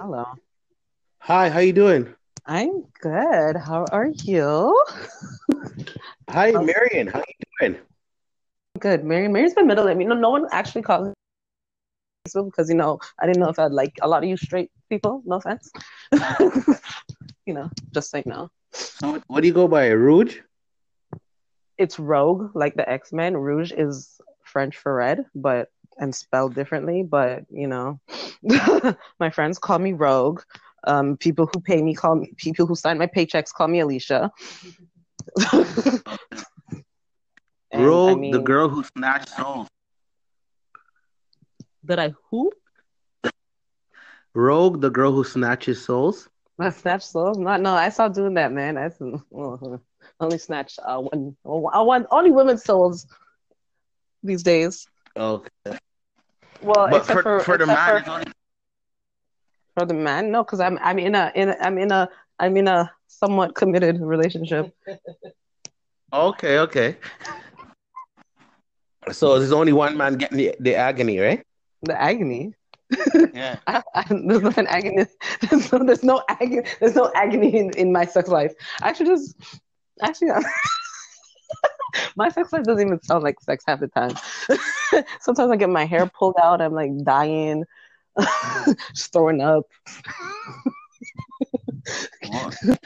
Hello. Hi, how you doing? I'm good. How are you? Hi, Marion. How you doing? Good. Mary Mary's been middle of me. No, no one actually calls me Facebook because you know I didn't know if I'd like a lot of you straight people. No offense. you know, just say no. So, what do you go by, Rouge? It's Rogue, like the X Men. Rouge is French for red, but and spelled differently. But you know, my friends call me Rogue. Um, people who pay me call me. People who sign my paychecks call me Alicia. And, Rogue, I the girl who snatched souls. That I who? Rogue, the girl who snatches souls. I snatch souls? Not no. I stopped doing that, man. I s- only snatch uh, one, uh, one only women's souls these days. Okay. Well, But except for, for, for the except man, for, only for the man, no, because I'm I'm in a in a, I'm in a I'm in a somewhat committed relationship. okay, okay. So there's only one man getting the, the agony, right? The agony. Yeah. I, I, there's nothing agony. There's no, there's no agony. There's no agony in, in my sex life. I actually, just actually, my sex life doesn't even sound like sex half the time. Sometimes I get my hair pulled out. I'm like dying, just throwing up,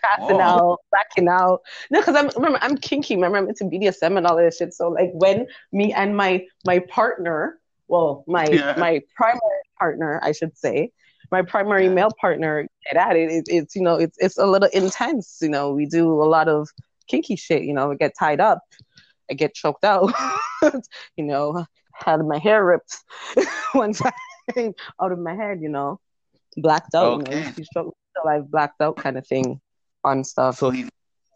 passing Whoa. out, blacking out. No, because I'm remember I'm kinky. Remember I'm into BDSM and all that shit. So like when me and my my partner, well my Yeah. my primary partner, I should say, my primary male partner get at it. it. It's you know it's it's a little intense. You know we do a lot of kinky shit. You know we get tied up, I get choked out. you know had my hair ripped one time out of my head. You know blacked out. You know Okay. you till I've blacked out kind of thing on stuff. So he's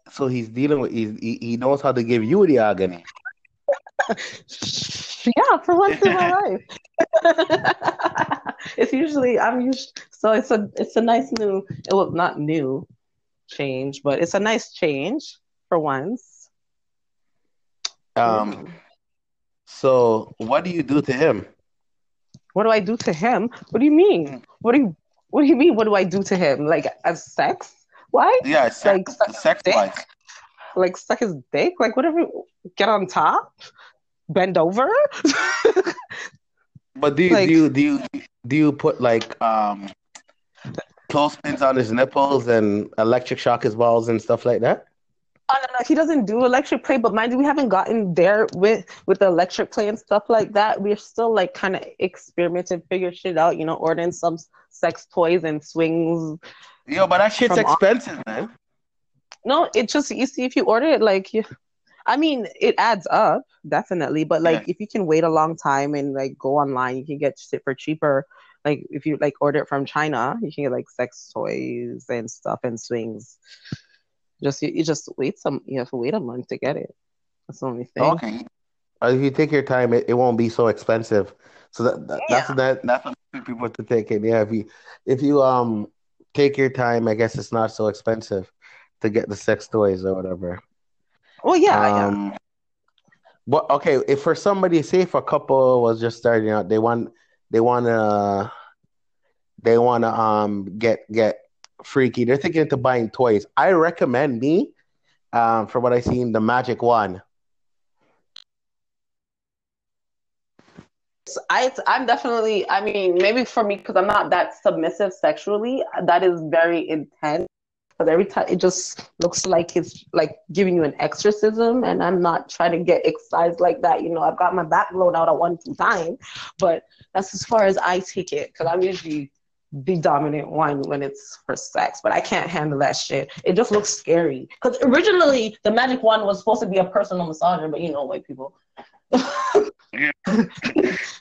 so he's dealing with he's, he he knows how to give you the agony. Yeah, for once in my life. it's usually I'm used so it's a it's a nice new it was not new change, but it's a nice change for once. Um. So what do you do to him? What do I do to him? What do you mean? What do you what do you mean what do I do to him? Like as sex? Why? Yeah, sex, Like sex dick? Like suck his dick? Like whatever get on top? Bend over? But do you Like- do you do you do you put like um clothespins on his nipples and electric shock his balls and stuff like that? Oh, no, no, he doesn't do electric play, but mind you, we haven't gotten there with with the electric play and stuff like that. We're still like kind of experimenting, figure shit out, you know, ordering some sex toys and swings. Yo, but that shit's expensive, man. No, it just you see if you order it, like, you, I mean, it adds up definitely, but like Yeah. if you can wait a long time and like go online, you can get shit for cheaper. Like if you like order it from China, you can get like sex toys and stuff and swings. Just you, you just wait some, you have to wait a month to get it. That's the only thing. Okay. Uh, If you take your time, it, it won't be so expensive. So that, that that's that that's what people to take it. Yeah, if you if you um take your time, I guess it's not so expensive to get the sex toys or whatever. Well, yeah, yeah. Um, But okay, if for somebody, say if a couple was just starting out, they want they wanna they wanna um get get freaky. They're thinking into buying toys. I recommend me, um, from what I seen, the Magic Wand. I I'm definitely I mean maybe for me because I'm not that submissive sexually that is very intense because every time it just looks like it's like giving you an exorcism and I'm not trying to get excised like that you know I've got my back blown out at one time but that's as far as I take it because I'm usually the dominant one when it's for sex but I can't handle that shit it just looks scary because originally the magic wand was supposed to be a personal massager but you know white people Yeah.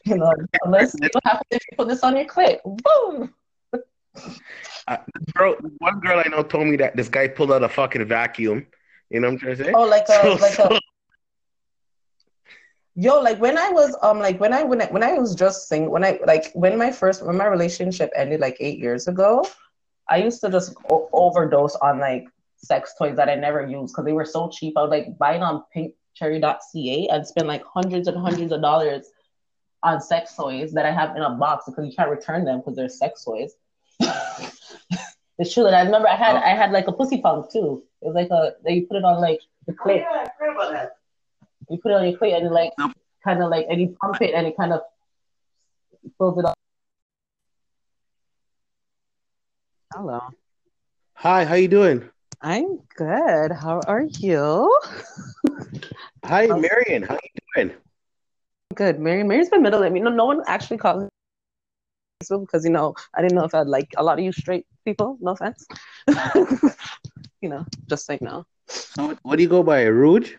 you know, unless you have if you put this on your clit. Boom. Girl, one girl I know told me that this guy pulled out a fucking vacuum. You know what I'm trying to say? Oh, like a So- like so- a yo, like when I was um like when I when I when I was just single when I like when my first when my relationship ended like eight years ago, I used to just o- overdose on like sex toys that I never used because they were so cheap. I was like buying on pinkcherry.ca and spend like hundreds and hundreds of dollars on sex toys that I have in a box because you can't return them because they're sex toys. it's true. And I remember I had I had like a pussy pump too. It was like a that you put it on like the clit. Oh, yeah, I heard about that. You put it on your plate and it, like Nope. kind of like and you pump it and it kind of fills it up. Hello. Hi, how you doing? I'm good. How are you? Hi, Marion. How you doing? Good. Mary Mary's been middle of me. No, no one actually calls me because you know I didn't know if I'd like a lot of you straight people. No offense. you know, just say no. So, what do you go by, Rouge?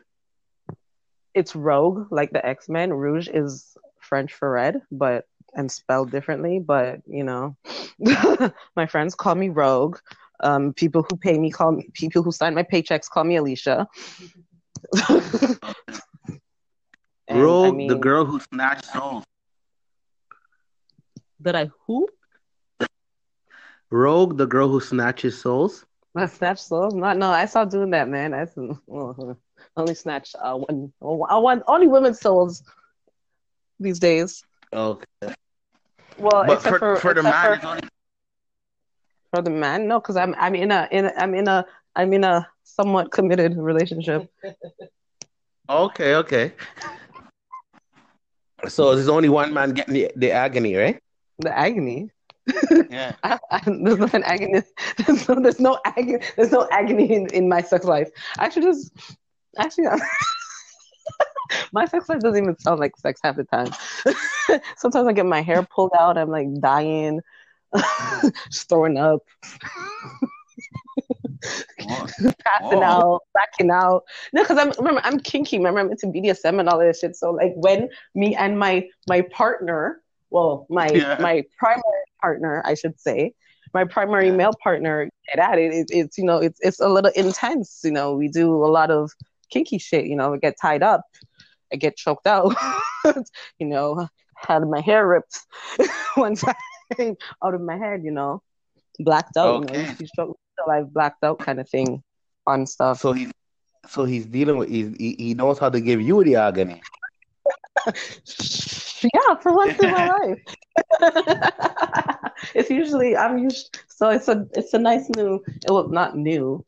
It's Rogue, like the X Men. Rouge is French for red, but and spelled differently. But you know, my friends call me Rogue. Um, people who pay me call me. People who sign my paychecks call me Alicia. And, I Rogue, the girl who snatched souls. That I who? Rogue, the girl who snatches souls. I snatched souls? Not no. I stopped doing that, man. I oh, only snatch uh, one, uh, one only women's souls these days. Okay. Well, But except for, for, for the man, for, only for the man, no, because I'm I'm in a in a, I'm in a I'm in a somewhat committed relationship. okay, okay. So there's only one man getting the, the agony, right? The agony. Yeah. I, I, there's nothing agony. There's no, there's no agony. There's no agony in, in my sex life. I actually just actually. My sex life doesn't even sound like sex half the time. Sometimes I get my hair pulled out. I'm like dying, just throwing up, passing out, blacking out. No, because I'm remember I'm kinky. Remember I'm into BDSM and all that shit. So like when me and my my partner, well my Yeah. my primary partner, I should say, my primary Yeah. male partner get at it. it. It's you know it's it's a little intense. You know we do a lot of kinky shit. You know I get tied up, I get choked out. you know had my hair ripped one time out of my head. You know blacked out. You know Okay. you stroke till I've blacked out kind of thing on stuff. So he's so he's dealing with he's, he he knows how to give you the agony. Yeah, for once in my life. it's usually I'm used so it's a it's a nice new it well not new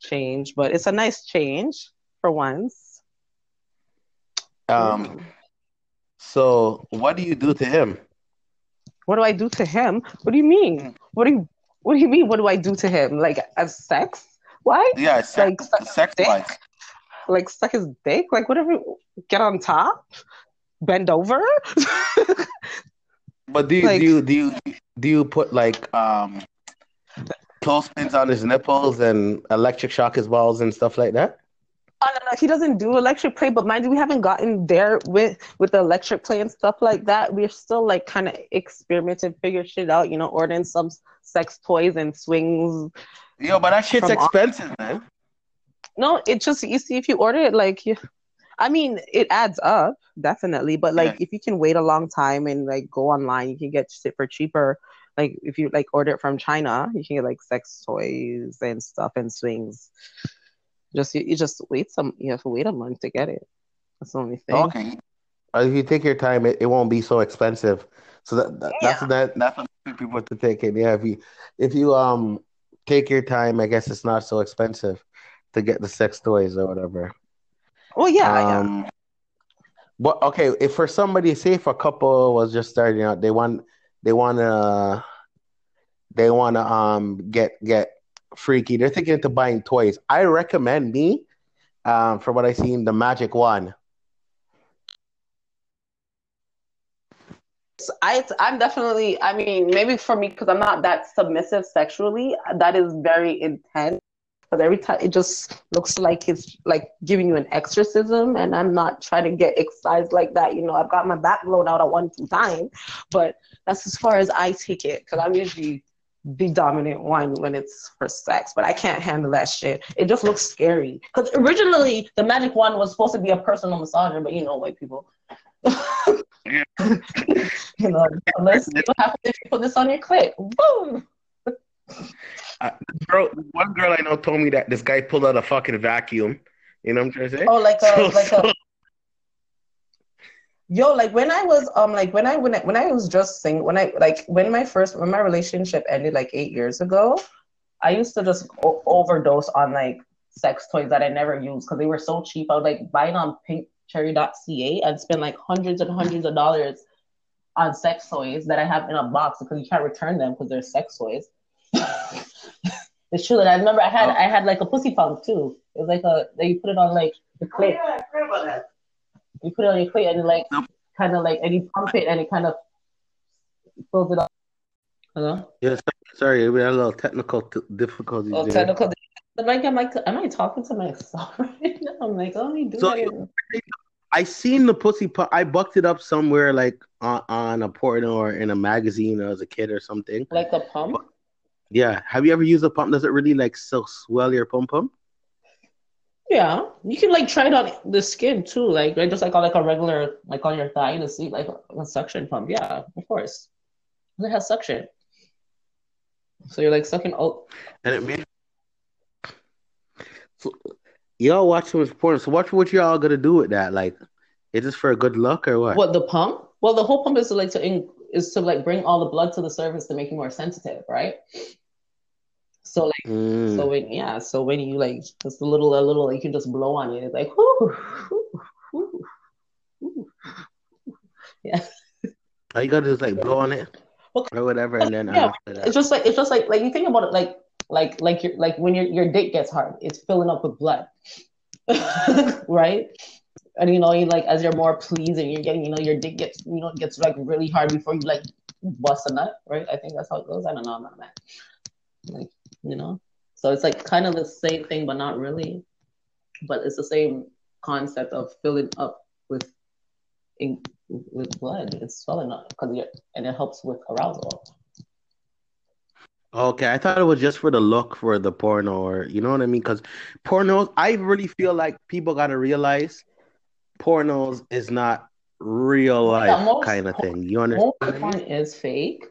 change, but it's a nice change for once. Um. So what do you do to him? What do I do to him? What do you mean? What do you what do you mean what do I do to him? Like as sex? Why? Yeah, Like sex, suck sex dick? wise. Like suck his dick? Like whatever get on top? Bend over? But do you Like- do you do you do you put like um clothespins on his nipples and electric shock his balls and stuff like that? Oh, no, no, he doesn't do electric play, but mind you, we haven't gotten there with with the electric play and stuff like that. We're still like kind of experimenting, figure shit out, you know, ordering some sex toys and swings. Yo, but that shit's expensive, man. No, it just you see if you order it, like you, I mean, it adds up definitely, but like if you can wait a long time and like go online, you can get shit for cheaper. Like if you like order it from China, you can get like sex toys and stuff and swings. Just you, you just wait some, you have to wait a month to get it. That's the only thing. Okay. Uh, If you take your time, it, it won't be so expensive. So that, that that's that that's what people have to take it. Yeah, if you if you um take your time, I guess it's not so expensive to get the sex toys or whatever. Well, yeah, yeah. Um, but okay, if for somebody, say if a couple was just starting out, they want they want to they want to um get get freaky. They're thinking into buying toys. I recommend me, um, from what I seen, the Magic Wand. I I'm definitely I mean maybe for me because I'm not that submissive sexually that is very intense because every time it just looks like it's like giving you an exorcism and I'm not trying to get excised like that you know I've got my back blown out at one time but that's as far as I take it because I'm usually the dominant one when it's for sex but I can't handle that shit it just looks scary because originally the magic wand was supposed to be a personal massager but you know white people you know, let's what happens if you put this on your clit. Boom. Uh, girl, one girl I know told me that this guy pulled out a fucking vacuum. You know what I'm trying to say? Oh, like a So- like so- a Yo, like when I was um like when I when I, when I was just sing when I like when my first when my relationship ended like eight years ago, I used to just o- overdose on like sex toys that I never used because they were so cheap. I would like buy it on pinkcherry.ca and spend like hundreds and hundreds of dollars on sex toys that I have in a box because you can't return them because they're sex toys. it's true that I remember I had I had like a pussy pump too. It was like a they put it on like the clit. Yeah, I heard about that. You put it on your clit and it like kind of like and you pump it and it kind of fills it up. Hello. Yeah, sorry, we had a little technical t- difficulties. Oh, there. technical. I'm like, am I, talking to myself right now? I'm like, let me do So that. I seen the pussy pump. I bucked it up somewhere like on, on a porno or in a magazine as a kid or something. like a pump. Yeah. Have you ever used a pump? Does it really like so swell your pump pump? Yeah, you can like try it on the skin too, like like, just like on like a regular like on your thigh to see like a, suction pump. Yeah, of course. It has suction, so you're like sucking. Oh, And it made. So, y'all watch too much porn. So watch what y'all gonna do with that. Like, is this for a good luck or what? what the pump? Well, the whole pump is to like to in, is to like bring all the blood to the surface to make you more sensitive, right? So like. Mm. So when yeah, so when you like just a little a little you can just blow on it. It's like whoo, whoo, whoo, whoo. yeah. All you gotta do is like blow on it Okay. or whatever, and then Yeah, that. It's just like it's just like like you think about it like like like your like when your your dick gets hard, it's filling up with blood. right? And you know, you like as you're more pleased and you're getting, you know, your dick gets you know gets like really hard before you like bust a nut, right? I think that's how it goes. I don't know, I'm not a man. Like, you know. So it's like kind of the same thing, but not really. But it's the same concept of filling up with in, with blood. It's swelling up because and it helps with arousal. Okay, I thought it was just for the look for the porno, or you know what I mean? Because pornos, I really feel like people gotta realize pornos is not real life Yeah, kind of por- thing. You understand? most what I mean? porn is fake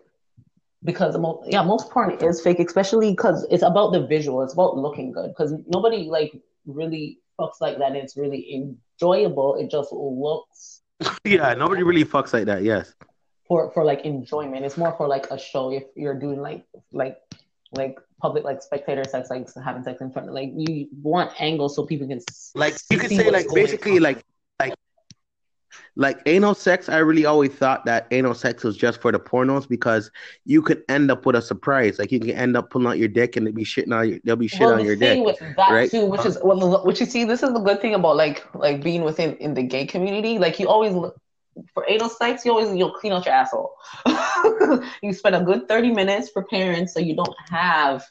because most yeah most porn is fake especially because it's about the visual it's about looking good because nobody like really fucks like that it's really enjoyable it just looks Yeah, nobody really fucks like that. Yes. for for like enjoyment it's more for like a show if you're doing like like like public like spectator sex like having sex in front of like you want angles so people can Like you could say, like basically, on. like like anal sex. I really always thought that anal sex was just for the pornos because you could end up with a surprise. Like you can end up pulling out your dick and it be shitting on your, there'll be shit well, on your thing dick. with that right? too, which is well, which you see, this is the good thing about like like being within in the gay community. Like you always look for anal sex, you always you'll clean out your asshole. you spend a good thirty minutes preparing, so you don't have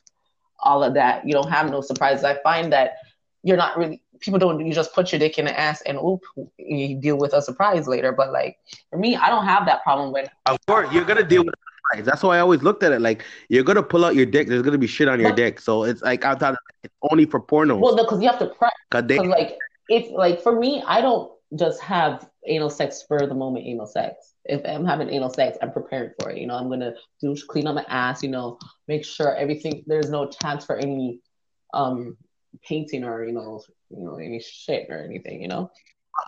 all of that. You don't have no surprises. I find that you're not really people don't you just put your dick in the ass and oop you deal with a surprise later. But like for me, I don't have that problem with. Of course, you're gonna deal with surprise. That's why I always looked at it like you're gonna pull out your dick. There's gonna be shit on your But- dick. So it's like I thought it's only for pornos. well, no, because you have to prep. Cause they Because like if like for me, I don't just have anal sex for the moment anal sex. If I'm having anal sex, I'm preparing for it. You know, I'm gonna do clean up my ass. You know, make sure everything there's no chance for any um painting or you know you know any shit or anything. You know.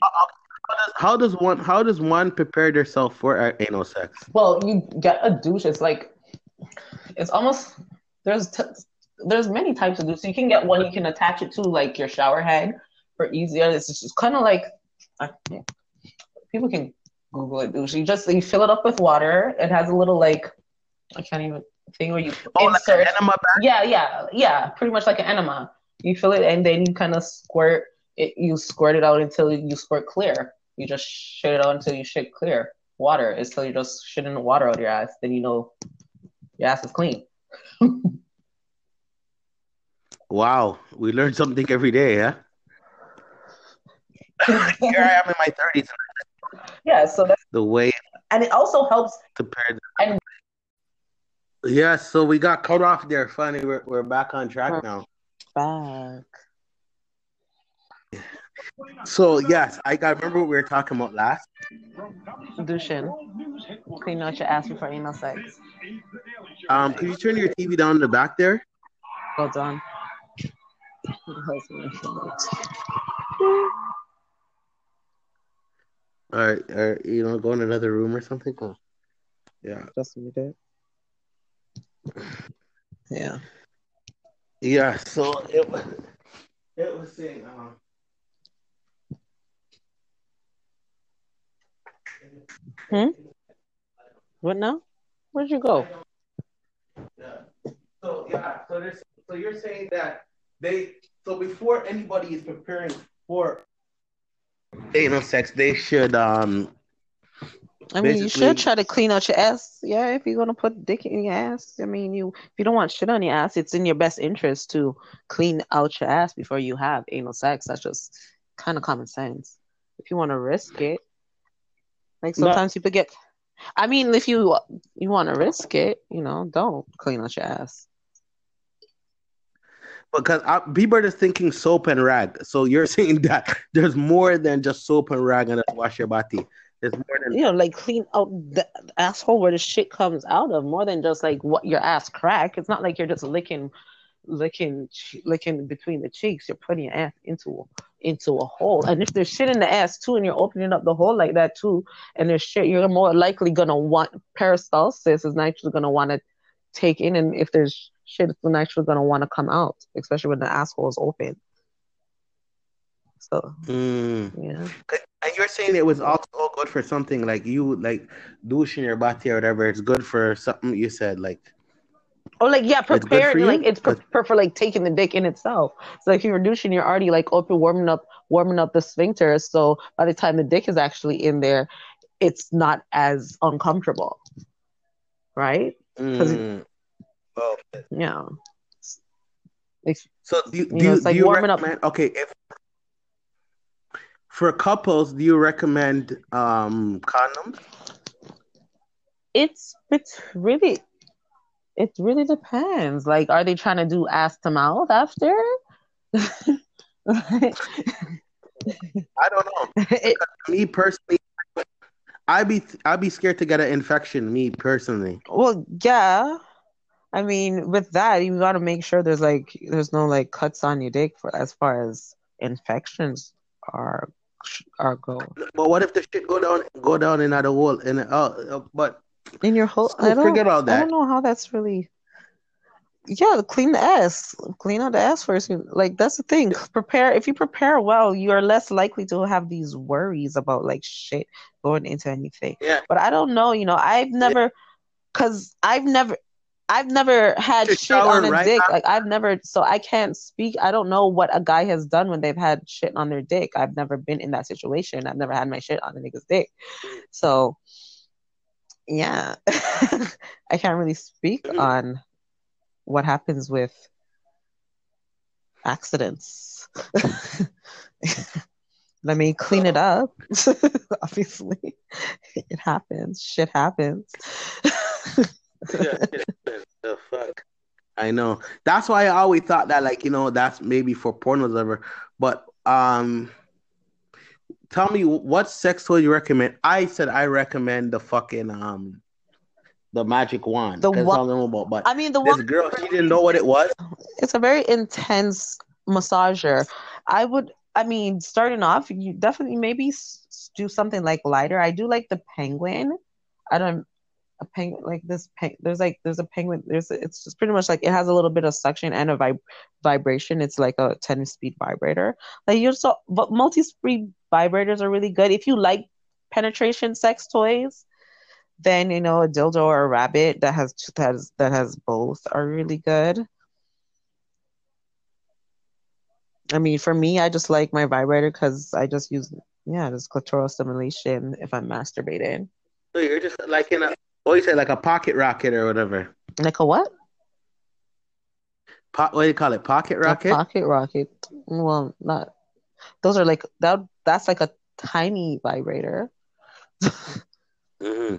how does, how does one how does one prepare themselves for anal sex? Well, you get a douche. It's like it's almost there's t- there's many types of douche. You can get one you can attach it to like your shower head for easier. It's just kind of like people can Google it douche. You just you fill it up with water. It has a little like I can't even thing where you Oh, like insert. an enema bag? yeah, yeah, yeah. Pretty much like an enema. You fill it and then you kind of squirt it. You squirt it out until you squirt clear. You just shit it out until you shit clear. Water is till you just shitting the water out of your ass. Then you know your ass is clean. Wow, we learn something every day, yeah. Here I am in my thirties. yeah. So that's The way and it also helps. to pair. And- Yeah, so we got cut off there. Funny, we're we're back on track uh-huh. now. Back. So yes, I got remember what we were talking about last. Douching. Clean out your ass before anal sex. Um, could you turn your TV down in the back there? Hold on. All right. Or you know, go in another room or something. Oh, yeah. Just me there. Yeah. Yeah. So it was it was saying um Hmm? What now? Where'd you go? Yeah. So yeah, so there's so you're saying that they so before anybody is preparing for anal sex, they should um I mean, you should try to clean out your ass. Yeah, if you're gonna put dick in your ass, I mean, you if you don't want shit on your ass, it's in your best interest to clean out your ass before you have anal sex. That's just kind of common sense. If you want to risk it, like sometimes people get. I mean, if you you want to risk it, you know, don't clean out your ass. because I, are just thinking soap and rag. So you're saying that there's more than just soap and rag and wash your body. There's more than You know, like clean out the asshole where the shit comes out of, more than just like what your ass crack. It's not like you're just licking, licking, licking between the cheeks. You're putting your ass into into a hole, and if there's shit in the ass too, and you're opening up the hole like that too, and there's shit, you're more likely gonna want peristalsis is naturally gonna want to take in, and if there's shit, it's naturally gonna want to come out, especially when the asshole is open. So Mm. yeah. And you're saying it was also good for something like you like douching your body or whatever. It's good for something you said like Oh, like yeah, prepared. for you? Like it's prepared for like taking the dick in itself. So if you're douching, you're already like open, warming up, warming up the sphincter. So by the time the dick is actually in there, it's not as uncomfortable, right? mm. oh. Yeah. If, So do you, do know, you, it's do like you warming up- recommend okay if for couples do you recommend um condoms? it's it's really it really depends. Like, are they trying to do ass to mouth after? I don't know. It- Me personally, I'd be I'd be scared to get an infection. Me personally. Well, yeah. I mean, with that, you got to make sure there's like there's no like cuts on your dick for as far as infections are are go But what if the shit go down go down in the hole in uh, uh, but in your whole. School, I don't, forget all that. I don't know how that's really. Yeah, clean the ass. Clean out the ass first. Like that's the thing. Prepare. If you prepare well, you are less likely to have these worries about like shit going into anything. Yeah. But I don't know. You know, I've never, cause I've never, I've never had shit shower on a right dick. Like I've never. So I can't speak. I don't know what a guy has done when they've had shit on their dick. I've never been in that situation. I've never had my shit on a nigga's dick. So yeah, I can't really speak Mhm. on what happens with accidents. Let me clean it up. Obviously, it happens. Shit happens. the fuck. I know. That's why I always thought that, like, you know, that's maybe for pornos ever. But um, tell me what sex toy you recommend. I said I recommend the fucking um, the magic wand. The That's wa- all I about. But I mean, the this one girl, she didn't know what it was. it's a very intense massager. I would, I mean, starting off, you definitely maybe s- do something like lighter. I do like the penguin. I don't a penguin like this. Pen, there's like there's a penguin. There's it's just pretty much like it has a little bit of suction and a vib- vibration. It's like a ten speed vibrator. Like you're so, but multi speed vibrators are really good if you like penetration sex toys. Then you know a dildo or a rabbit that has that has that has both are really good. I mean, for me, I just like my vibrator because I just use, yeah, just clitoral stimulation if I'm masturbating. So you're just like in a, what you say, like a pocket rocket or whatever. Like a what? Po- what do you call it? Pocket A rocket? pocket rocket. Well, not. Those are like that. That's like a tiny vibrator. hmm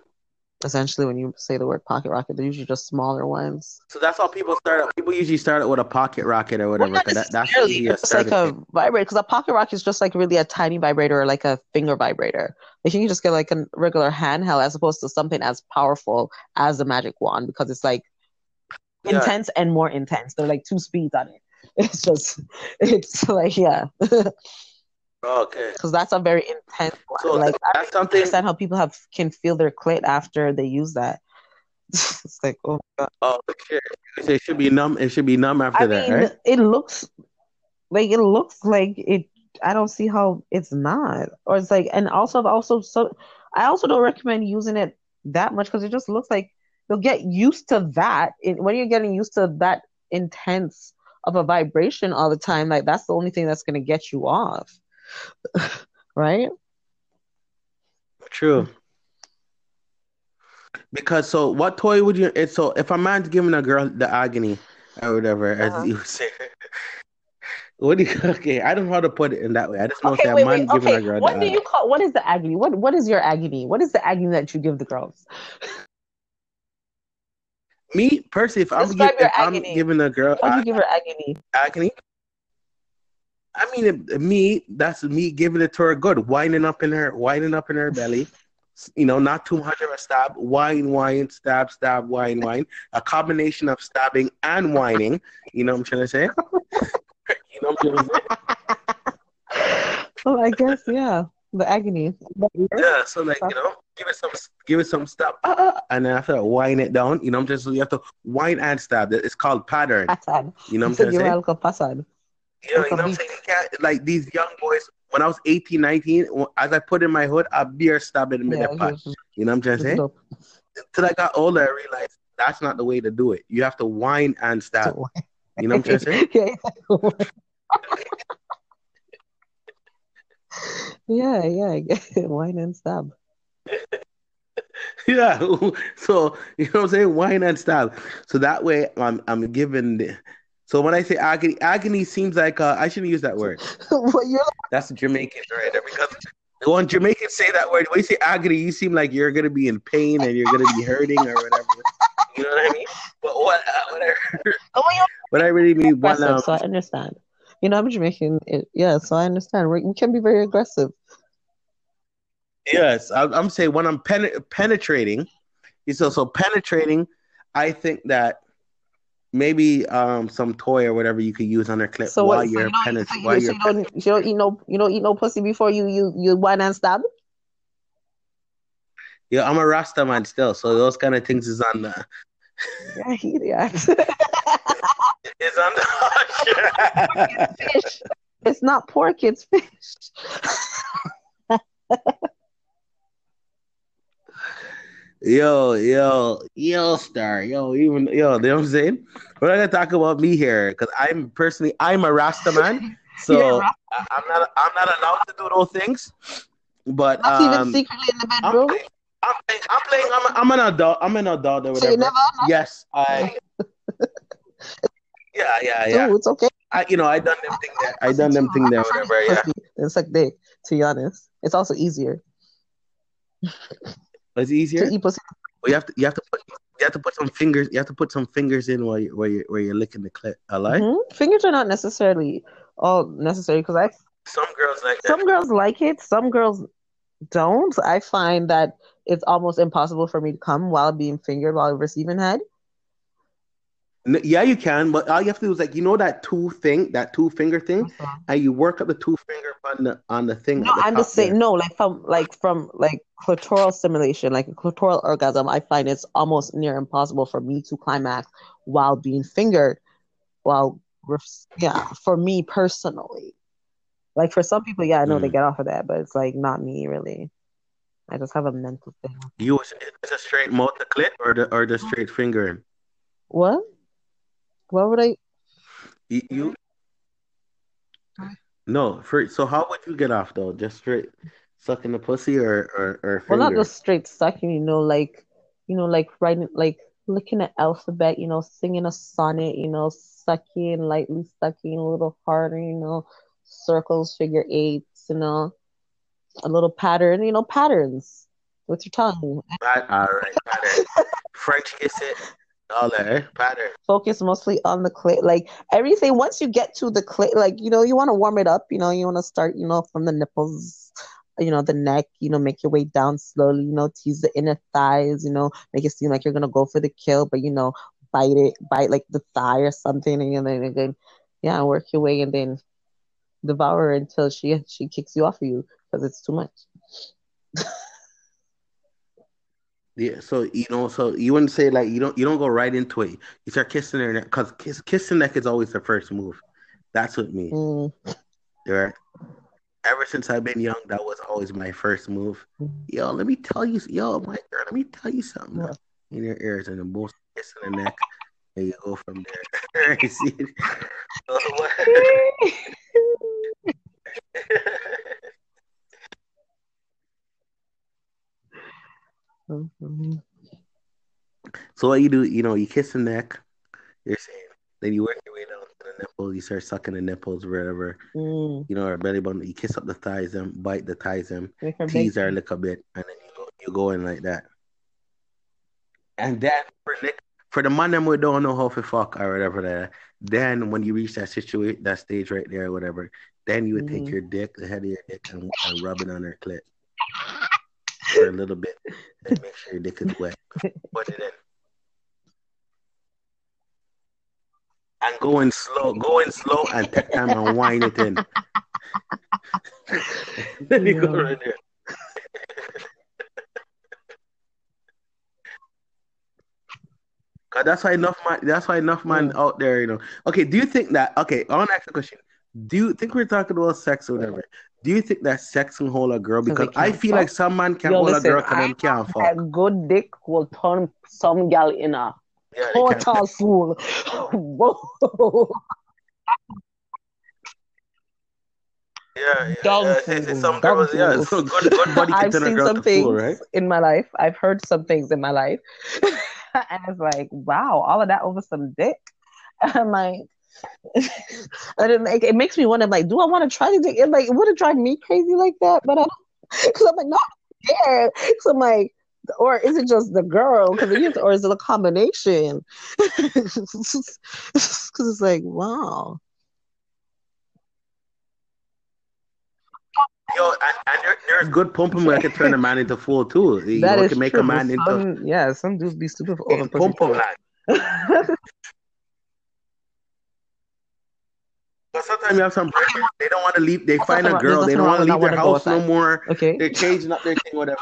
Essentially, when you say the word pocket rocket, they're usually just smaller ones. So that's how people start. People usually start out with a pocket rocket or whatever. 'cause that, that's necessarily. usually a It's like a vibrator because a pocket rocket is just like really a tiny vibrator or like a finger vibrator. Like you can just get like a regular handheld as opposed to something as powerful as the magic wand because it's like Yeah. intense and more intense. They're like two speeds on it. It's just, it's like yeah. Okay. Because that's a very intense one. So like I that's something. understand how people have can feel their clit after they use that. it's like, oh god. Oh shit! It should be numb. It should be numb after I that, mean, right? it looks like it looks like it. I don't see how it's not, or it's like, and also, also, so I also don't recommend using it that much because it just looks like you'll get used to that. It, when you're getting used to that intense of a vibration all the time, like that's the only thing that's gonna get you off, right? True. Because so, what toy would you? So if a man's giving a girl the agony or whatever, Uh-huh. as you say, what do you? Okay, I don't know how to put it in that way. I just know Okay, say a wait, man wait. giving a girl what the do agony. you call? What is the agony? What What is your agony? What is the agony that you give the girls? Me personally, if I'm Describe gi- your if I'm giving a girl What do you give her agony? agony, I mean, me that's me giving it to her good, winding up in her, winding up in her belly. You know, not too much of a stab, whine, whine, stab, stab, whine, whine. A combination of stabbing and whining. You know what I'm trying to say? you know what I'm trying to say? Well, I guess yeah, the agony. Yeah, so like you know, give it some, give it some stab, uh, uh, and then after that, wind it down. You know, I'm just you have to whine and stab. It's called pattern. Passad. You know what I'm trying to say? Passad. You know, you know what I'm saying? Like these young boys, when I was 18, 19, as I put in my hood, a beer stabbed in the Yeah, pot. just- You know what I'm trying to say? Till I got older, I realized that's not the way to do it. You have to whine and stab. You know what I'm trying to say? yeah, yeah, yeah. I get it. Wine and stab. yeah. So, you know what I'm saying? Whine and stab. So that way, I'm, I'm given the. So when I say agony, agony seems like uh, I shouldn't use that word. What you're That's the Jamaicans right there because when Jamaicans say that word, when you say agony, you seem like you're gonna be in pain and you're gonna be hurting or whatever. You know what I mean? But what, uh, whatever. oh, you're What I really mean, when, aggressive, um, so I understand. You know, I'm Jamaican. It, yeah, so I understand. We, we can be very aggressive. yes, I, I'm saying when I'm pen- penetrating, so so penetrating, I think that maybe um some toy or whatever you could use on their clip So while what? You're so penetrating. you, While so you don't, you don't eat no, you don't eat no pussy before you you you wine and stab. yeah, I'm a Rasta man still, so those kind of things is on the Yeah, he, yeah. is on the. fish. It's not pork, it's fish. Yo, yo, yo, star, yo, even yo, you know what I'm saying? We're not gonna talk about me here because I'm personally I'm a Rasta man, so Rasta. I, I'm not I'm not allowed to do those things. But Not even um, secretly in the bedroom. I'm playing, I'm playing, I'm, I'm an adult, I'm an adult or So you whatever. never Yes, I. Yeah, yeah, yeah. do. It's okay. I, you know, I done them thing there. I done them thing there, whatever. Yeah, It's like dick, to be honest. It's also easier it's easier. to eat pussy. But you have to, you have to put, you have to put some fingers. You have to put some fingers in while you, where you, where you're licking the clit. I like. Mhm. Fingers are not necessarily all necessary because I Some girls like that. some girls like it, some girls don't. I find that it's almost impossible for me to come while being fingered while receiving head. Yeah, you can, but all you have to do is like you know that two thing, that two finger thing, and you work up the two finger on the on the thing. No, the I'm just saying there. no, like from like from like clitoral stimulation, like a clitoral orgasm, I find it's almost near impossible for me to climax while being fingered while yeah, for me personally. Like for some people, yeah, I know they Mm. get off of that, but it's like not me really. I just have a mental thing. You is it a straight the clit or the or the straight fingering? What? What would I? You, you no for so how would you get off though? Just straight sucking the pussy or or or Well, not just straight sucking, you know, like you know, like writing, like looking at alphabet, you know, singing a sonnet, you know, sucking, lightly sucking, a little harder, you know, circles, figure eights, you know, a little pattern, you know, patterns with your tongue. Pat- all right. French kiss it, all that eh? pattern. Focus mostly on the clit, like everything. Once you get to the clit, like you know, you want to warm it up. You know, you want to start, you know, from the nipples, you know, the neck. You know, make your way down slowly. You know, tease the inner thighs. You know, make it seem like you're gonna go for the kill, but you know, bite it, bite like the thigh or something, and then again, yeah, work your way, and then devour her until she she kicks you off of you because it's too much. Yeah, so you know, so you wouldn't say like you don't you don't go right into it. You start kissing her neck because kiss, kissing neck is always the first move. That's what me. Mm. Right. Ever since I've been young, that was always my first move. Yo, let me tell you, yo, my girl, let me tell you something. What? In your ears and the most kiss in the neck, and you go from there. you see? So what- Mhm. So what you do, you know, you kiss the neck, you're saying, then you work your way down to the nipples, you start sucking the nipples, wherever, Mm. you know, or belly button, you kiss up the thighs, them, bite the thighs, them, her tease her a little bit, and then you go, you go in like that. And then for Nick, for the man them who don't know how to fuck or whatever that, then when you reach that situation, that stage right there, or whatever, then you would take Mhm. your dick, the head of your dick, and, and rub it on her clit for a little bit, and make sure your dick is wet. Put it in. And go in slow, go in slow, and take time and wind it in. then you go right there. Cause that's why enough man. That's why enough man Mm. out there, you know. Okay, do you think that? Okay, I want to ask a question. Do you think we're talking about sex or whatever? Do you think that sex can hold a girl? Because it I feel fuck? like some man can Yo, hold listen, a girl, and I them can't fuck. A good dick will turn some gal in a Yeah, they total fool. Whoa. Yeah, yeah, Dumb yeah. It's- it's- fool, Some girls, yeah. So good, good body can I've turn a seen girl some things fool, right? in my life. I've heard some things in my life. and it's like, wow, all of that over some dick. I'm like, and it, like, it makes me wonder, like, do I want to try to dick? It, like, would it drive me crazy like that? But I don't, because I'm like, no, scared. So I'm like, or is it just the girl? Because or is it a combination? Because it's like, wow. Yo, and, and there, there's good pumping where I can turn a man into fool too. You That know, is can make true. a man into yeah, some dudes be stupid for over in pussy pum pum too. land. But sometimes you have some brothers, they don't want to leave. They find a girl, they don't want to leave their house no more. okay. They're changing up their thing, whatever.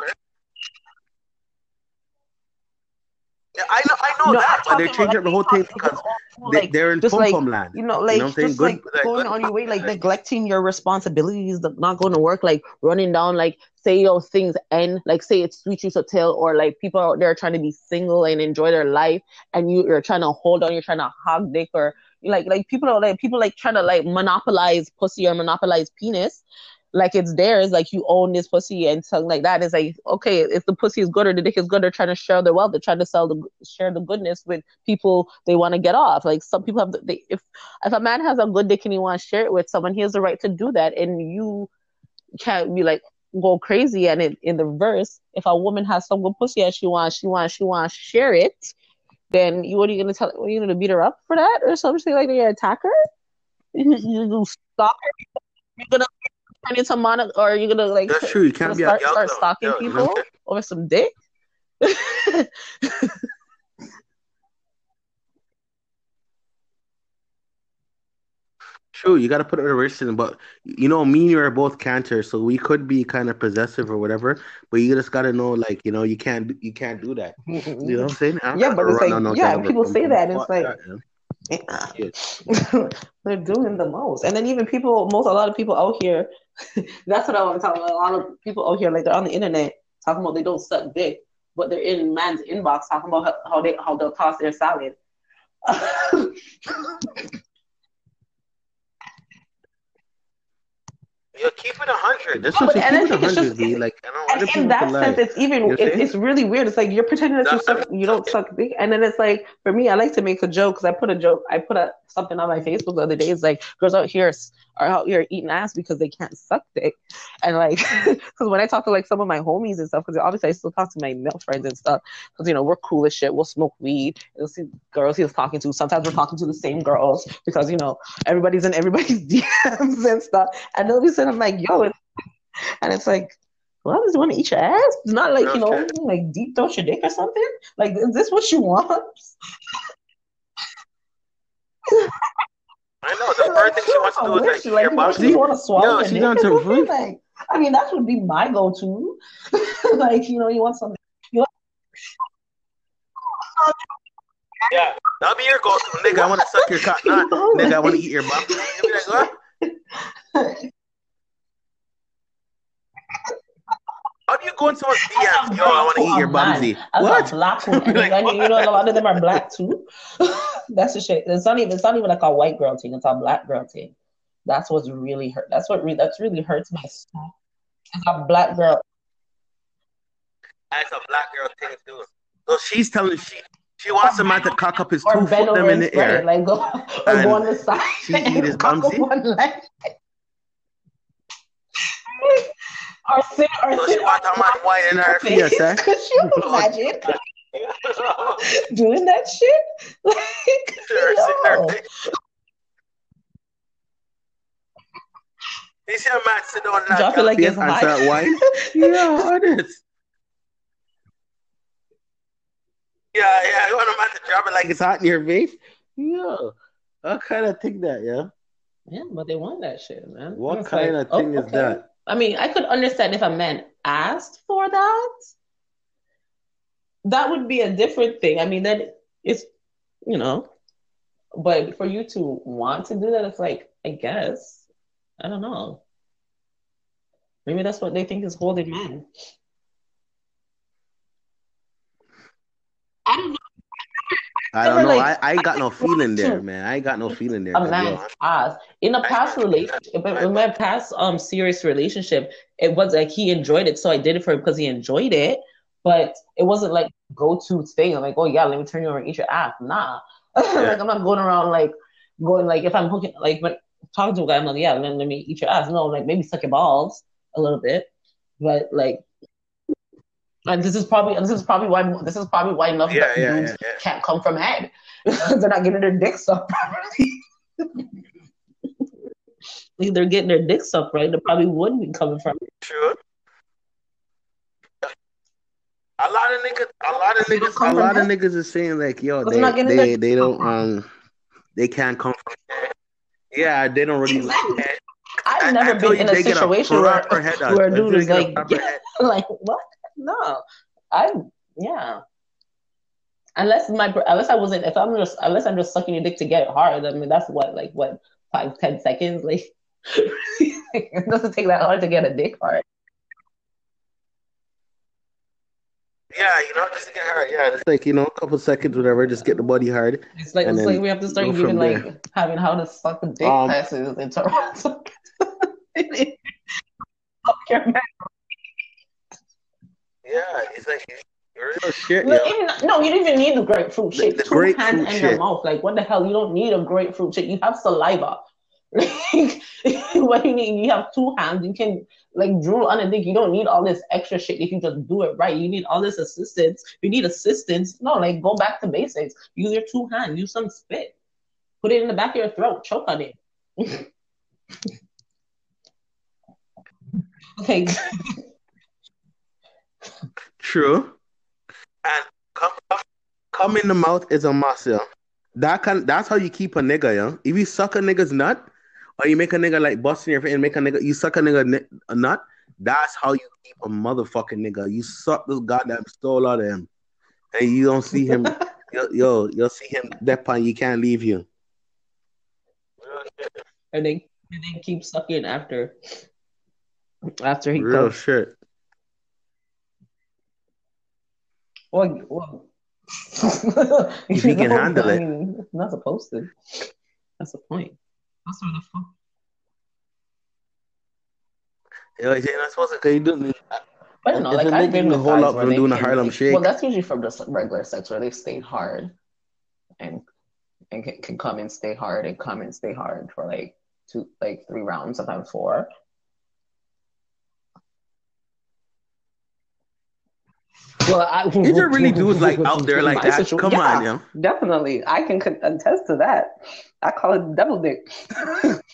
Yeah, I know, I know No, that, but they're changing up the whole thing because like, they, they're in just like land. you know, You like know what saying? just Good, like like, going good on your way, like neglecting your responsibilities, not going to work, like running down, like say your things end, like say it's sweet you tell, or like people out there trying to be single and enjoy their life, and you, you're trying to hold on, you're trying to hog dick, or like like people are like people like trying to like monopolize pussy or monopolize penis. Like it's theirs, like you own this pussy and something like that. It's like okay, if the pussy is good or the dick is good, they're trying to share their wealth. They're trying to sell the share the goodness with people they want to get off. Like some people have, the, they, if if a man has a good dick and he wants to share it with someone, he has the right to do that, and you can't be like go crazy. And it, in the reverse, if a woman has some good pussy and she wants, she wants, she wants to share it, then you what are you gonna tell? What, are you gonna beat her up for that or something like that? You attack her? You, you stalk her? You're gonna turn into mono, or you're gonna like That's true. You can't be a start girl start stalking Yo, you know people what over some dick? True, you got to put it in a reason, but you know, me and you are both cancer, so we could be kind of possessive or whatever. But you just got to know, like, you know, you can't, you can't do that. You know what I'm saying? I'm Yeah, but it's like- no yeah, people say that, and it's like- man. They're doing the most. And then even people, most, a lot of people out here, that's what I want to talk about. A lot of people out here, like they're on the internet talking about they don't suck dick, but they're in man's inbox talking about how, how they, how they'll toss their salad. Yo, keep it a hundred. This No, is but- and I it a think it's just- B. Like, I don't and want in people that to sense, it's even You it, see? it's really weird. It's like you're pretending that you That- suck, you don't suck dick, and then it's like for me, I like to make a joke because I put a joke, I put a something on my Facebook the other day. It's like girls out here s- are out here eating ass because they can't suck dick, and like because when I talk to like some of my homies and stuff, because obviously I still talk to my male friends and stuff, because you know we're cool as shit. We'll smoke weed. You'll see girls he was talking to. Sometimes we're talking to the same girls because you know everybody's in everybody's DMs and stuff, and they'll be saying, "I'm like, yo," and it's like. Well, does you want to eat your ass? It's not like, you know, like deep throat your dick or something. Like, is this what you want? I know the first thing she wants to do is like, Wish, like, your you know, she want to swallow Yo, your she's dick on or some. Like, I mean, that would be my go-to. like, you know, you want something. Yeah, that'll be your go-to, nigga. I want to suck your cock, not nigga. I want to eat your bum. You'll be like, what? How do you go in someone's DMs? Yo, I want to eat your bumsy. What? black woman, Like, like, what? you know, a lot of them are black too. That's the shit. It's not even. It's not even like a white girl thing. It's a black girl thing. That's what's really hurt. That's what. Re- that's really hurts my soul. It's a black girl. That's a black girl thing too. So she's telling she she wants a man to cock up his Or two foot them in the air. like go or And go on the side. she eat his cock bumsy? one leg. Or sit or So sit she wants a man white in her face. face, eh? Could you imagine doing that shit? Like, Her- her yo. face. You see a man sit down in Drop that it like it's and hot. start whining? Yeah, honest. Yeah, yeah. You want a man to drop it like it's hot in your face? Yeah. I kind of think that, yeah. Yeah, but they want that shit, man. What kind like, of thing oh, is okay. that? I mean, I could understand if a man asked for that. That would be a different thing. I mean, then it's, you know, but for you to want to do that, it's like, I guess, I don't know. Maybe that's what they think is holding men. I don't know. I don't know. like, I, I ain't got no feeling there, man. I ain't got no feeling there. a to man's past in a past relationship in my past um serious relationship it was like he enjoyed it so i did it for him because he enjoyed it but it wasn't like go-to thing. I'm like oh yeah let me turn you over and eat your ass. Nah. Like i'm not going around like going like if i'm hooking like when talking to a guy i'm like yeah let, let me eat your ass. No like maybe suck your balls a little bit but like and this is probably this is probably why this is probably why enough Yeah, yeah, dudes yeah, yeah. can't come from head they're not getting their dicks up properly if they're getting their dicks up right, they probably wouldn't be coming from. Sure. A lot of niggas, a lot of niggas, come a lot of that. niggas is saying like, yo, they, they're not getting they, their- they don't, um, they can't come from. Head. Yeah, they don't really like Exactly. that. I've I- never I been in a they get situation where, proper head out. where a dude is get a like, proper head. like what? No, I yeah. Unless my unless I wasn't if I'm just unless I'm just sucking your dick to get it hard. I mean that's what like what five ten seconds like. it doesn't take that hard to get a dick hard. Yeah, you know, just to get hard. Yeah, it's like you know, a couple seconds, whatever. Just get the body hard. It's like it's like we have to start giving like there. having how to suck a dick Um, classes in Toronto. Fuck your man. Yeah, it's like real oh, shit. No, Yeah. even, no, you don't even need the grapefruit The- shit. the Two grapefruit hands in your mouth. Like, what the hell? You don't need a grapefruit shit. You have saliva. Like, what you need? You have two hands. You can like drool on a dick. You don't need all this extra shit if you just do it right. You need all this assistance. You need assistance. No, like go back to basics. Use your two hands. Use some spit. Put it in the back of your throat. Choke on it. okay. True. And come, come in the mouth is a must, yeah. That can that's how you keep a nigga, yeah. If you suck a nigga's nut, or you make a nigga like busting your face and make a nigga you suck a nigga ni- a nut, that's how you keep a motherfucking nigga. You suck this goddamn soul out of him. And you don't see him yo, yo, you'll see him that point you can't leave you. and then and then keep sucking after after he Real comes. shit. Well, well. If he can No, handle I it. mean, it's not supposed to. That's the point. That's what the fuck. Yo, you're not supposed to cause you do I don't know. If Like a I've nigga been can with hold up from doing a Harlem like- Shake. Well, that's usually from just regular sex where they stay hard, and and can, can come and stay hard and come and stay hard for like two, like three rounds, sometimes four. Well, I, Is there really dudes like out there like that? situ- Come yeah, on, yo. Definitely, I can con- attest to that. I call it double dick. I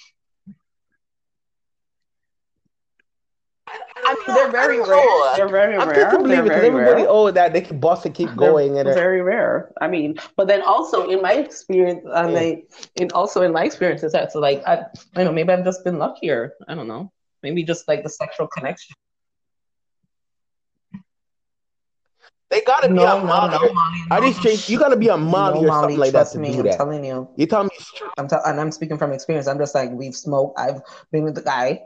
I mean, they're very rare. They're very I'm rare. quick to believe They're it because very everybody, rare. oh, that they can bust and keep going. They're And very rare. I mean, but then also in my experience, I Yeah. mean, in also in my experience is that so like I, I know maybe I've just been luckier. I don't know. Maybe just like the sexual connection. They gotta be No, on no, no, Molly. Molly. Are? You gotta be a Molly No, or Molly, something like that to me. do I'm that. telling you. You tell me. I'm tell and I'm speaking from experience. I'm just like we've smoked. I've been with the guy,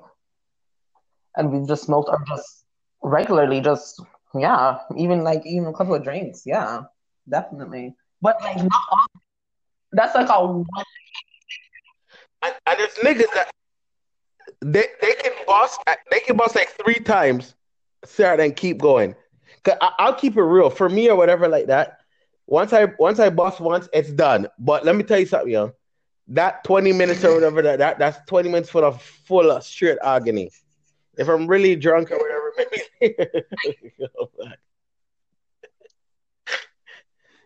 and we've just smoked or just regularly, just yeah, even like even a couple of drinks. Yeah, definitely. But like not all. That's like a one. And, and there's niggas that they they can boss they can boss like three times, start and keep going. I, I'll keep it real for me or whatever like that. Once I once I bust once, it's done. But let me tell you something, yo. That twenty minutes or whatever that, that that's twenty minutes for the full of straight agony. If I'm really drunk or whatever, maybe.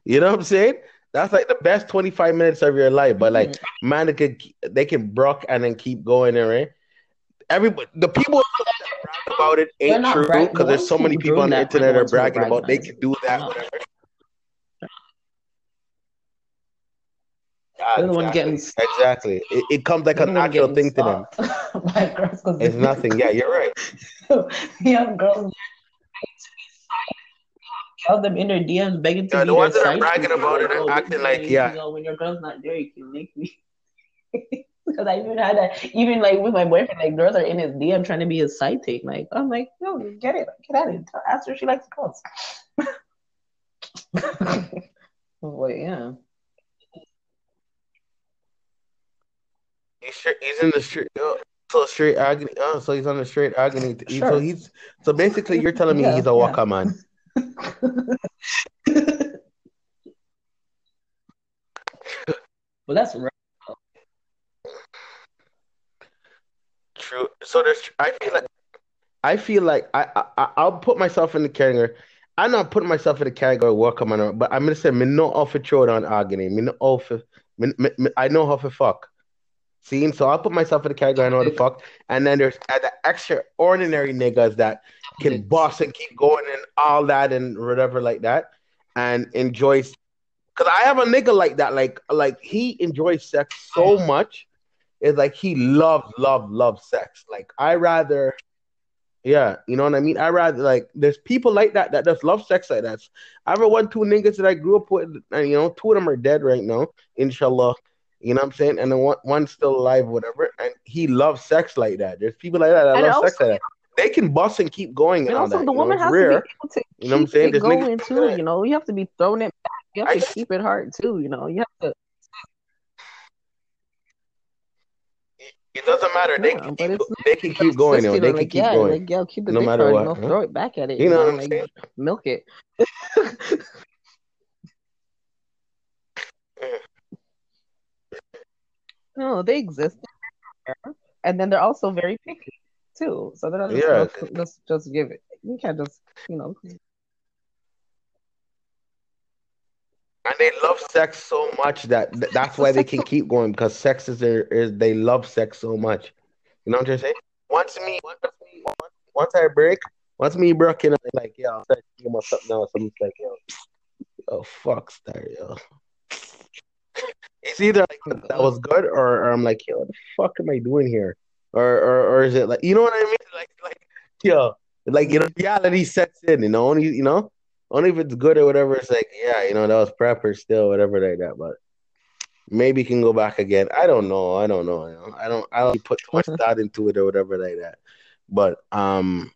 you know what I'm saying? That's like the best 25 minutes of your life. But like, mm-hmm. man, they can they can brook and then keep going right? Everybody, the people about it ain't true because there's so many people on the internet are ones who are bragging about they can do that, whatever. They're the one exactly. getting exactly. It, it comes like They're a the one natural getting thing to them. by girls It's nothing. Yeah, you're right. Young girls tell them in their DMs begging to Yeah, be the ones that are bragging about it Like, and acting you like, yeah. You know, when your girl's not there, you can make me. Because I even had that, even like with my boyfriend, like girls are in his DM trying to be his sidekick. Like I'm like, yo, get it, get at it. Ask her if she likes girls. well, yeah. He's straight, he's in the street. Oh, so straight agony. Oh, so he's on the straight agony. He- So he's so basically you're telling me Yeah, he's a yeah. man. well, that's right. True. So there's. I feel like. I feel like I, I I'll put myself in the category. I'm not putting myself in the category of walker man, but I'm gonna say me no off a throw down agony. Me no off. Me, me, me, I know how to fuck. See, so I'll put myself in the category I know how to fuck, and then there's the extraordinary niggas that can boss and keep going and all that and whatever like that, and enjoys. Cause I have a nigga like that, like like he enjoys sex so much, it's like he loves love love sex. Like I rather, yeah, you know what I mean. I rather like there's people like that that just love sex like that. I have one two niggas that I grew up with, and you know two of them are dead right now, inshallah. You know what I'm saying? And then one one's still alive, whatever. And he loves sex like that. There's people like that that And love sex like that. They can bust and keep going and, And also, that. the you know? woman has rare. to be able to You know what I'm saying? There's going too. You know, you have to be throwing it back. You have I to keep it hard too. You know, you have to. It doesn't matter. They Yeah, can keep, they can keep going. Consistent, They can like, keep yeah, going. Like, yeah, keep the no dick matter what, You know, huh? throw it back at it. You You know know, what I'm like saying? milk it. no, they exist, and then they're also very picky too. So they're not just, Yeah. just just give it. You can't just you know. And they love sex so much that th- that's why they can keep going because sex is their is they love sex so much. You know what I'm saying? Once me, once me, once I break, once me broken, I'm like, yo, give myself now. So I'm like, yo, oh fuck, star, yo. It's either like that was good or, or I'm like, yo, what the fuck am I doing here? Or, or or is it like you know what I mean? Like like yo, like you know, reality sets in, you know, only you know, only if it's good or whatever, it's like, yeah, you know, that was prepper still, whatever like that. But maybe can go back again. I don't know. I don't know. You know? I don't I don't put too much thought into it or whatever like that. But um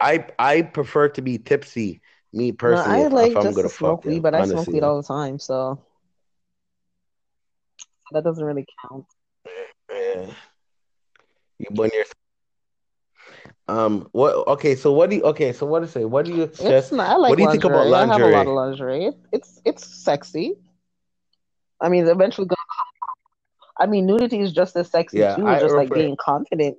I I prefer to be tipsy, me No, personally, I like if I'm just gonna smoke weed, but I smoke weed all the time, so that doesn't really count. Yeah. You burn your um what okay, so what do you okay, so what to say? What do you It's suggest? not, I like What do you think about lingerie. I have a lot of lingerie. It, it's it's sexy. I mean, eventually, gonna I mean, nudity is just as sexy Yeah, too. I Just like being confident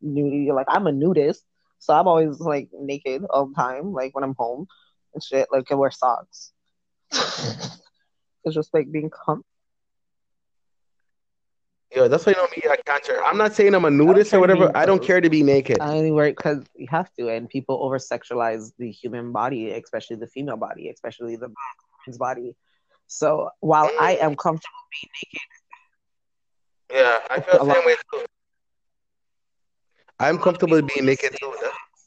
nudity. Like I'm a nudist, so I'm always like naked all the time. Like when I'm home and shit. Like I wear socks. it's just like being com- Yeah, that's why you know me. I cancer. I'm not saying I'm a nudist or whatever. I don't care to be naked. I only wear because you have to, and people over sexualize the human body, especially the female body, especially the man's body. So while mm. I am comfortable being naked, yeah, I feel the same way too. I'm comfortable being naked too.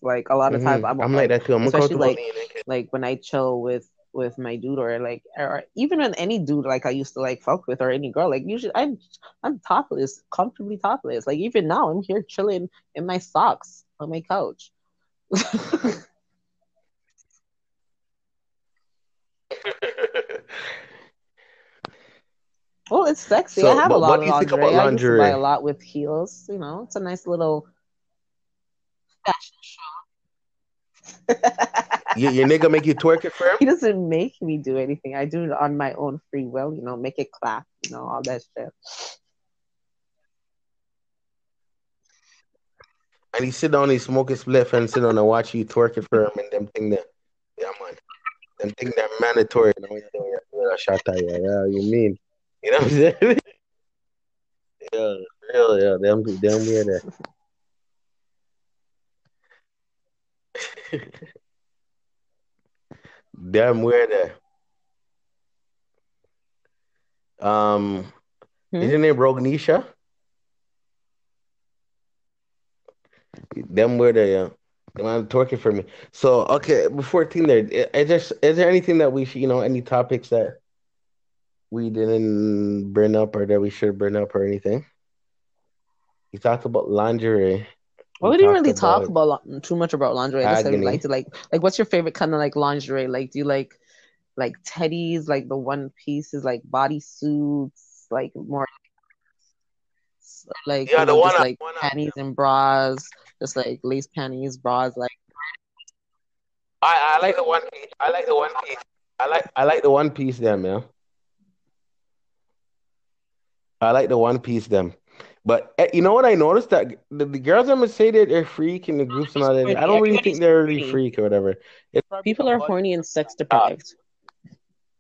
Like a lot of times, mm-hmm. I'm, I'm like that too. I'm comfortable like, being naked. Like when I chill with with my dude or like or even with any dude like I used to like fuck with or any girl like usually I'm I'm topless comfortably topless. Like even now I'm here chilling in my socks on my couch. Well it's sexy. So, I have a lot of lingerie. lingerie I used to buy a lot with heels you know? It's a nice little fashion show your, your nigga make you twerk it for him? He doesn't make me do anything. I do it on my own free will, you know, make it clap, you know, all that shit. And he sit down, he smoke his spliff and sit down and watch you twerk it for him and them thing that yeah man. Them thing that mandatory, you know, you shot at yeah, yeah, you mean. You know what I'm saying? yeah, real, yeah, them them weird. Damn weird. Um, hmm? is your name Rognisha? Them. Yeah. They to torque it for me. So okay, before team there, is there is there anything that we should, you know, any topics that we didn't bring up or that we should bring up or anything? You talked about lingerie. Well, we didn't really about talk about too much about lingerie. I just said like to like like what's your favorite kind of like lingerie? Like do you like like teddies, like the one pieces, like body suits, like more like yeah, the know, one just, like one panties and bras, just like lace panties, bras, like. I, I like the one piece. I like the one piece. I like I like the one piece them, yeah. I like the one piece them. But eh, you know what I noticed that the, the girls that would say that they're freak in the groups and all that. I don't really think they're really freak or whatever. It's People are horny and sex deprived.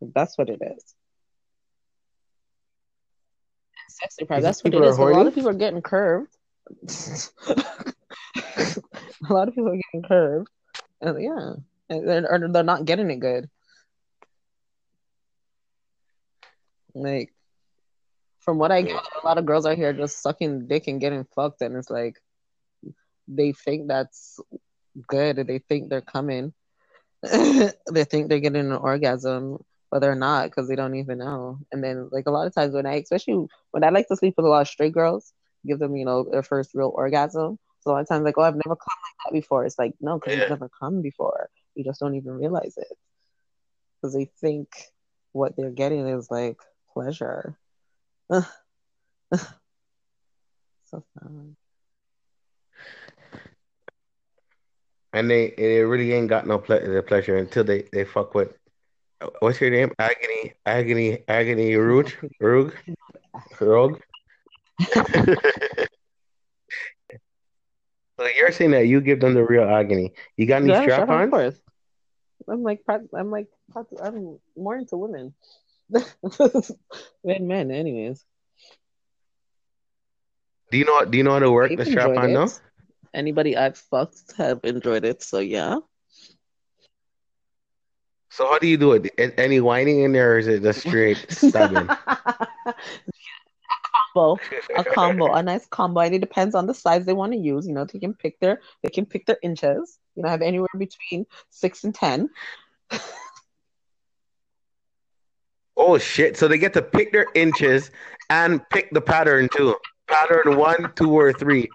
That's what it is. Sex deprived. That's what it is. A lot of people are getting curved. a lot of people are getting curved, and yeah, and they're, they're not getting it good. Like from what I get, a lot of girls out here just sucking dick and getting fucked, and it's like they think that's good. They think they're coming. they think they're getting an orgasm, but they're not because they don't even know. And then, like a lot of times when I, especially when I like to sleep with a lot of straight girls, give them you know their first real orgasm. So a lot of times, like, oh, I've never come like that before. It's like no, because yeah. you've never come before. You just don't even realize it because they think what they're getting is like pleasure so sad. And they they really ain't got no ple- pleasure until they, they fuck with what's your name? Agony, agony, agony, Root, Rug, Rug. so you're saying that you give them the real agony. You got any yeah, strap on? I'm like I'm like I'm more into women. than men, anyways. Do you know? Do you know how to work the strap on? No. Anybody I've fucked have enjoyed it, so yeah. So how do you do it? Any whining in there, or is it just straight combo, a combo, a nice combo, and it depends on the size they want to use. You know, they can pick their they can pick their inches. You know, have anywhere between six and ten. Oh shit! So they get to pick their inches and pick the pattern too. Pattern one, two, or three.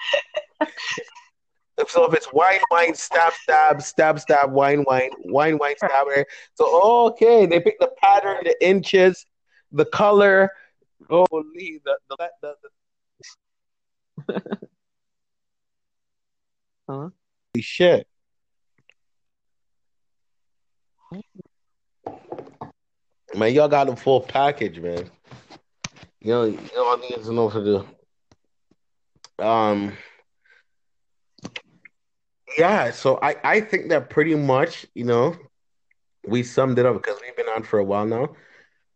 so if it's wine, wine, stab, stab, stab, stab, wine, wine, wine, wine, stab. Eh. So okay, they pick the pattern, the inches, the color. Holy, the the, the, the... huh? Holy shit. Man, y'all got the full package, man. You know, I need to know for the um. Yeah, so I I think that pretty much you know we summed it up because we've been on for a while now.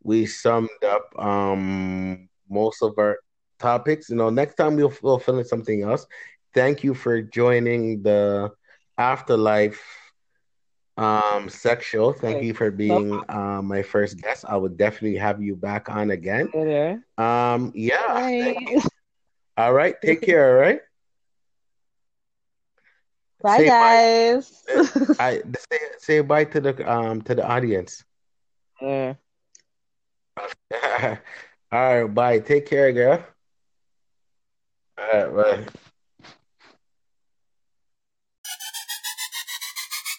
We summed up um most of our topics. You know, next time we'll we'll in something else. Thank you for joining the afterlife um sex show. Thank you for being uh, my first guest. I would definitely have you back on again. Um, yeah. All right. Take care. All right. Bye, say guys. Bye. I say say bye to the um to the audience. Yeah. All right. Bye. Take care, girl. All right. Bye.